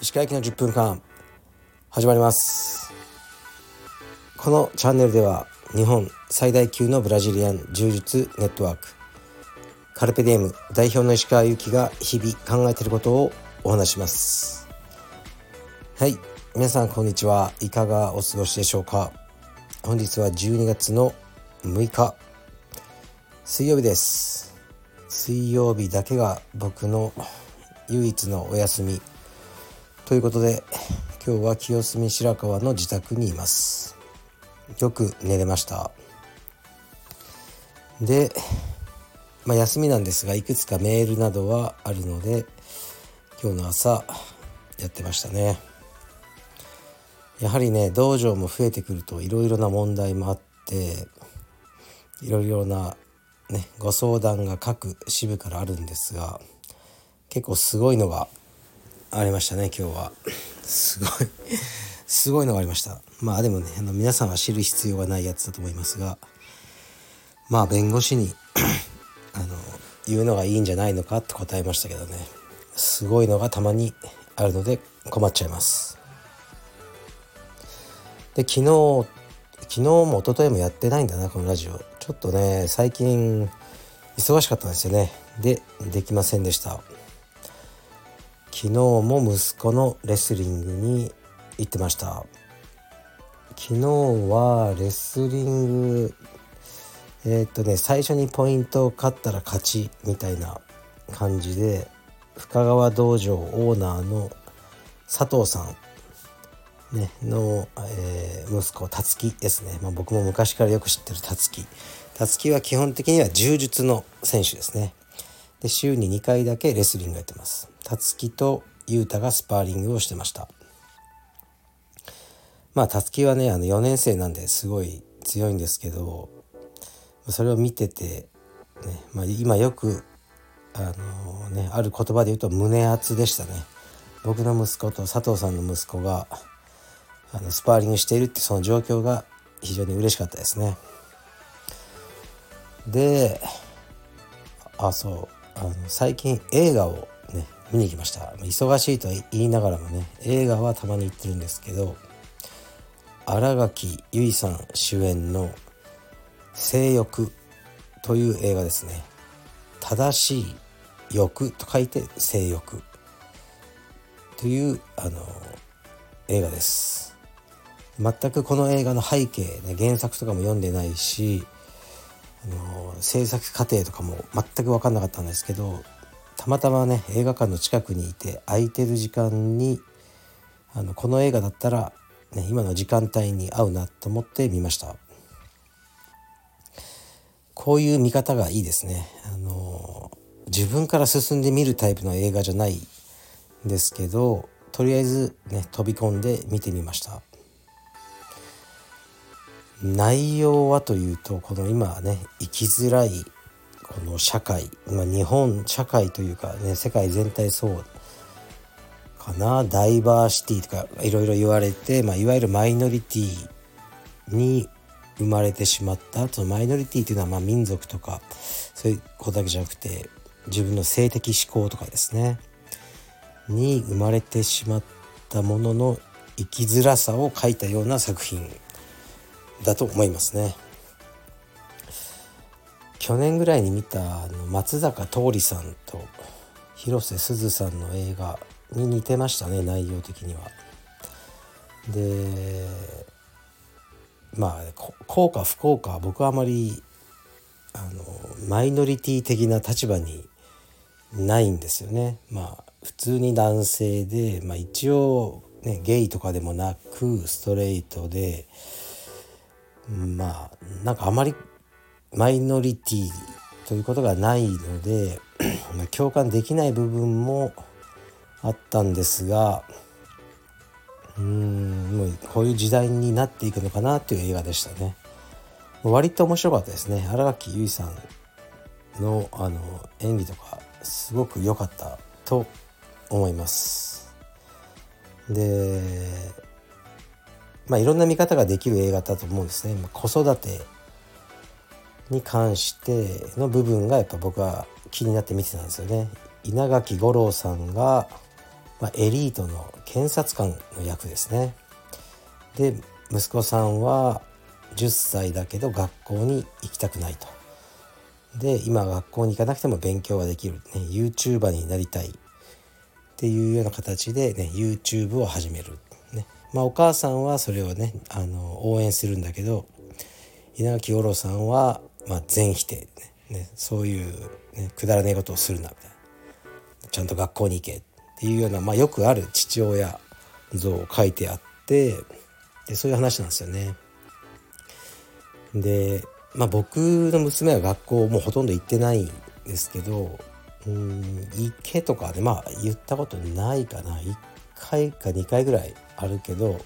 石川駅の10分間始まります。このチャンネルでは日本最大級のブラジリアン柔術ネットワークカルペディエム代表の石川由紀が日々考えていることをお話します。はい皆さんこんにちは。いかがお過ごしでしょうか。本日は12月の6日水曜日です。水曜日だけが僕の唯一のお休み。ということで今日は清澄白河の自宅にいます。よく寝れました。で、まあ、休みなんですがいくつかメールなどはあるので今日の朝やってましたね。やはりね道場も増えてくるといろいろな問題もあっていろいろなねご相談が各支部からあるんですが結構すごいのがありましたね今日は。すごいすごいのがありました。まあでもねあの皆さんは知る必要がないやつだと思いますがまあ弁護士にあの言うのがいいんじゃないのかって答えましたけどね。すごいのがたまにあるので困っちゃいます。で昨日昨日も一昨日もやってないんだなこのラジオ。ちょっとね最近忙しかったんですよね。でできませんでした。昨日も息子のレスリングに行ってました。昨日はレスリングえー、っとね最初にポイントを勝ったら勝ちみたいな感じで深川道場オーナーの佐藤さん、ね、の、えー、息子辰樹ですね、まあ、僕も昔からよく知ってる辰樹辰樹は基本的には柔術の選手ですね。で週に2回だけレスリングやってます。辰樹と雄太がスパーリングをしてました。まあ辰樹はねあの4年生なんですごい強いんですけどそれを見てて、ねまあ、今よくあのねある言葉で言うと胸熱でしたね。僕の息子と佐藤さんの息子があのスパーリングしているってその状況が非常に嬉しかったですね。であそうあの最近映画をね見に行きました。忙しいと言いながらもね映画はたまに行ってるんですけど新垣結衣さん主演の「性欲」という映画ですね。正しい欲と書いて性欲というあの映画です。全くこの映画の背景ね原作とかも読んでないしあの制作過程とかも全く分かんなかったんですけどたまたまね映画館の近くにいて空いてる時間にあのこの映画だったら、ね、今の時間帯に合うなと思って見ました。こういう見方がいいですね。あの自分から進んで見るタイプの映画じゃないんですけどとりあえずね飛び込んで見てみました。内容はというとこの今ね生きづらいこの社会、まあ、日本社会というかね世界全体そうかな。ダイバーシティとかいろいろ言われて、まあ、いわゆるマイノリティに生まれてしまった。そのマイノリティというのはまあ民族とかそういうことだけじゃなくて自分の性的思考とかですね。に生まれてしまったものの生きづらさを書いたような作品。だと思いますね。去年ぐらいに見た松坂桃李さんと広瀬すずさんの映画に似てましたね内容的には。でまあ幸か不幸か僕はあまりあのマイノリティ的な立場にないんですよね。まあ普通に男性で、まあ、一応、ね、ゲイとかでもなくストレートでまあなんかあまりマイノリティということがないので 共感できない部分もあったんですがうんもうこういう時代になっていくのかなっていう映画でしたね。割と面白かったですね。新垣結衣さんのあの演技とかすごく良かったと思います。でまあいろんな見方ができる映画だと思うんですね子育てに関しての部分がやっぱ僕は気になって見てたんですよね。稲垣吾郎さんが、まあ、エリートの検察官の役ですね。で息子さんは10歳だけど学校に行きたくないと。で今学校に行かなくても勉強はできる、ね、YouTuber になりたいっていうような形で、ね、YouTube を始める、まあ、お母さんはそれをねあの応援するんだけど稲垣吾郎さんは、まあ、全否定、ね、ね、そういう、ね、くだらねえことをするなみたいな。ちゃんと学校に行けっていうような、まあ、よくある父親像を書いてあってでそういう話なんですよね。で、まあ、僕の娘は学校もうほとんど行ってないんですけどうん行けとかねまあ言ったことないかな。回か2回ぐらいあるけど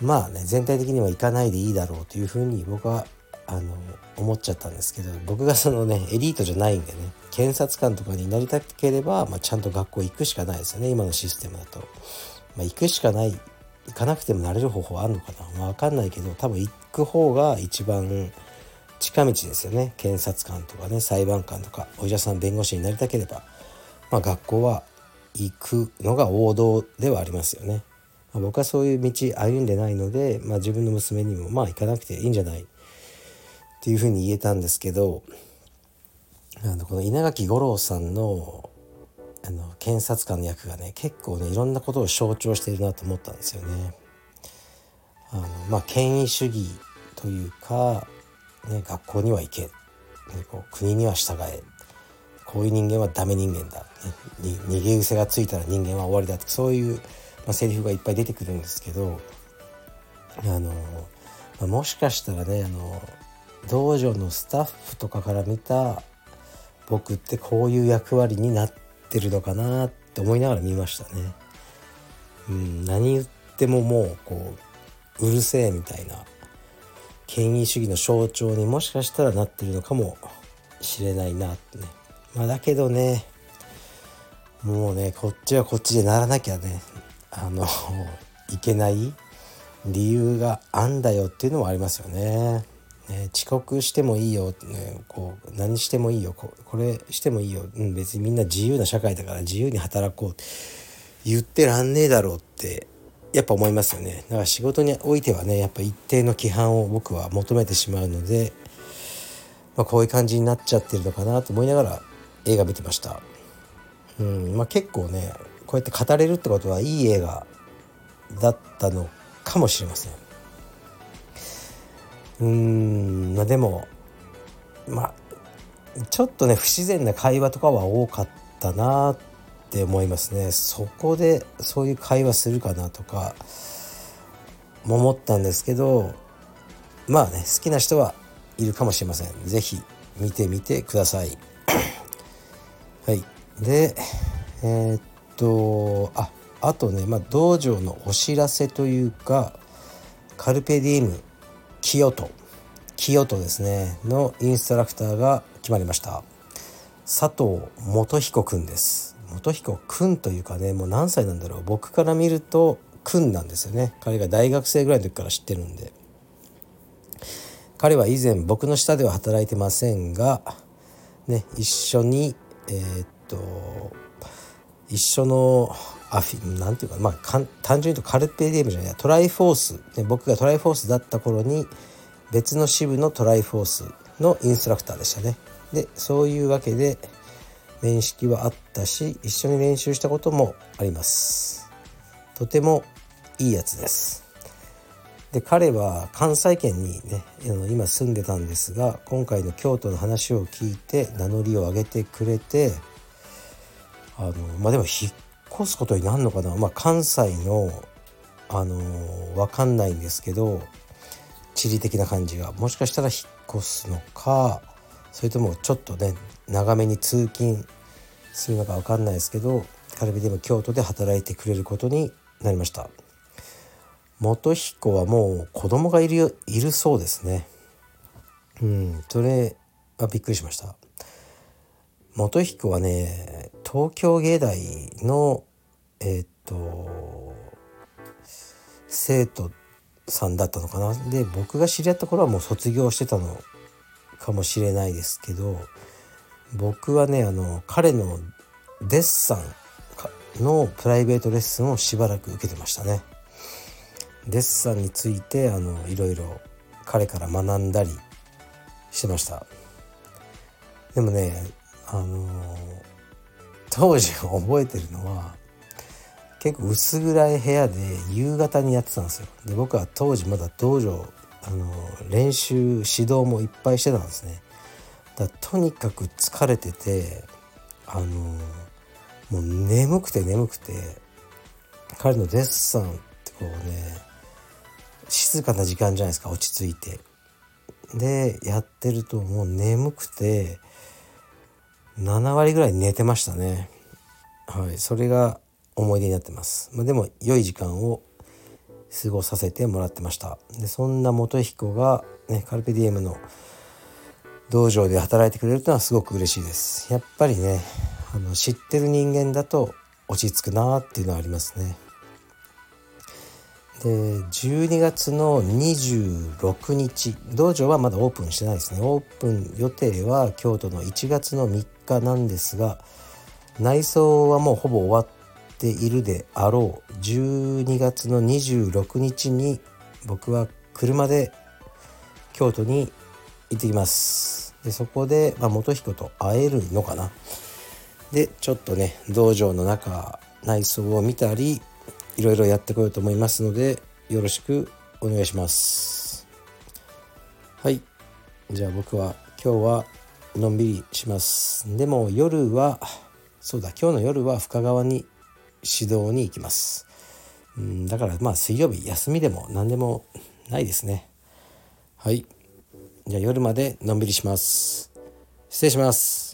まあね全体的には行かないでいいだろうというふうに僕はあの思っちゃったんですけど僕がそのねエリートじゃないんでね検察官とかになりたければ、まあ、ちゃんと学校行くしかないですよね今のシステムだと。まあ、行くしかない行かなくてもなれる方法あるのかな、まあ、分かんないけど多分行く方が一番近道ですよね検察官とかね裁判官とかお医者さん弁護士になりたければ、まあ、学校は行くのが王道ではありますよね。まあ、僕はそういう道歩んでないので、まあ、自分の娘にもまあ行かなくていいんじゃない？っていうふうに言えたんですけどあのこの稲垣吾郎さんのあの検察官の役がね結構ねいろんなことを象徴しているなと思ったんですよね。あのまあ権威主義というか、ね、学校には行け、ね、こう国には従えこういう人間はダメ人間だ、ね、逃げ癖がついたら人間は終わりだってそういう、まあ、セリフがいっぱい出てくるんですけどあの、まあ、もしかしたらねあの道場のスタッフとかから見た僕ってこういう役割になってってるのかなって思いながら見ましたね。うん、何言ってももうこううるせえみたいな権威主義の象徴にもしかしたらなってるのかもしれないなってね。まあ、だけどねもうねこっちはこっちでならなきゃねあの いけない理由があんだよっていうのもありますよね。ね、遅刻してもいいよ、ね、こう何してもいいよこれしてもいいよ、うん、別にみんな自由な社会だから自由に働こう言ってらんねえだろうってやっぱ思いますよねだから仕事においてはねやっぱ一定の規範を僕は求めてしまうので、まあ、こういう感じになっちゃってるのかなと思いながら映画見てました、うんまあ、結構ねこうやって語れるってことはいい映画だったのかもしれません。うんまあでもまあちょっとね不自然な会話とかは多かったなって思いますね。そこでそういう会話するかなとかも思ったんですけどまあね好きな人はいるかもしれません。是非見てみてください。はい。でえー、っとああとね、まあ、道場のお知らせというかカルペディウム清人清人ですねのインストラクターが決まりました。佐藤元彦くんです。元彦くんというかねもう何歳なんだろう。僕から見るとくんなんですよね。彼が大学生ぐらいの時から知ってるんで。彼は以前僕の下では働いてませんがね一緒にえー、っと一緒のアフィなんていうかまあ単純に言うとカルペディウムじゃないトライフォース、ね、僕がトライフォースだった頃に別の支部のトライフォースのインストラクターでしたね。でそういうわけで面識はあったし一緒に練習したこともあります。とてもいいやつです。で彼は関西圏にね今住んでたんですが今回の京都の話を聞いて名乗りを上げてくれてあのまあでも引っ越すことになるのかな、まあ、関西のあの、分かんないんですけど地理的な感じが。もしかしたら引っ越すのかそれともちょっとね長めに通勤するのか分かんないですけどカルビでも京都で働いてくれることになりました。元彦はもう子供がいるいるそうですね。うんそれはびっくりしました。元彦はね東京芸大のえっ、と生徒さんだったのかな。で僕が知り合った頃はもう卒業してたのかもしれないですけど僕はねあの彼のデッサンのプライベートレッスンをしばらく受けてましたね。デッサンについてあのいろいろ彼から学んだりしてました。でもねあの当時覚えてるのは結構薄暗い部屋で夕方にやってたんですよ。で僕は当時まだ道場あの練習指導もいっぱいしてたんですね。だとにかく疲れててあのもう眠くて眠くて彼のデッサンってこうね静かな時間じゃないですか落ち着いて。でやってるともう眠くて7割ぐらい寝てましたね。はい、それが思い出になってます。まあ、でも良い時間を過ごさせてもらってました。でそんな元彦が、ね、カルペディエムの道場で働いてくれるというのはすごく嬉しいです。やっぱりねあの知ってる人間だと落ち着くなっていうのはありますね。で12月の26日。道場はまだオープンしてないですね。オープン予定は京都の1月の3日なんですが内装はもうほぼ終わっているであろう。12月の26日に僕は車で京都に行ってきます。でそこで、まあ、元彦と会えるのかな。でちょっとね道場の中内装を見たりいろいろやってこようと思いますのでよろしくお願いします。はい。じゃあ僕は今日はのんびりします。でも夜はそうだ今日の夜は深川に指導に行きます。うんだからまあ水曜日休みでも何でもないですね。はい。じゃあ夜までのんびりします。失礼します。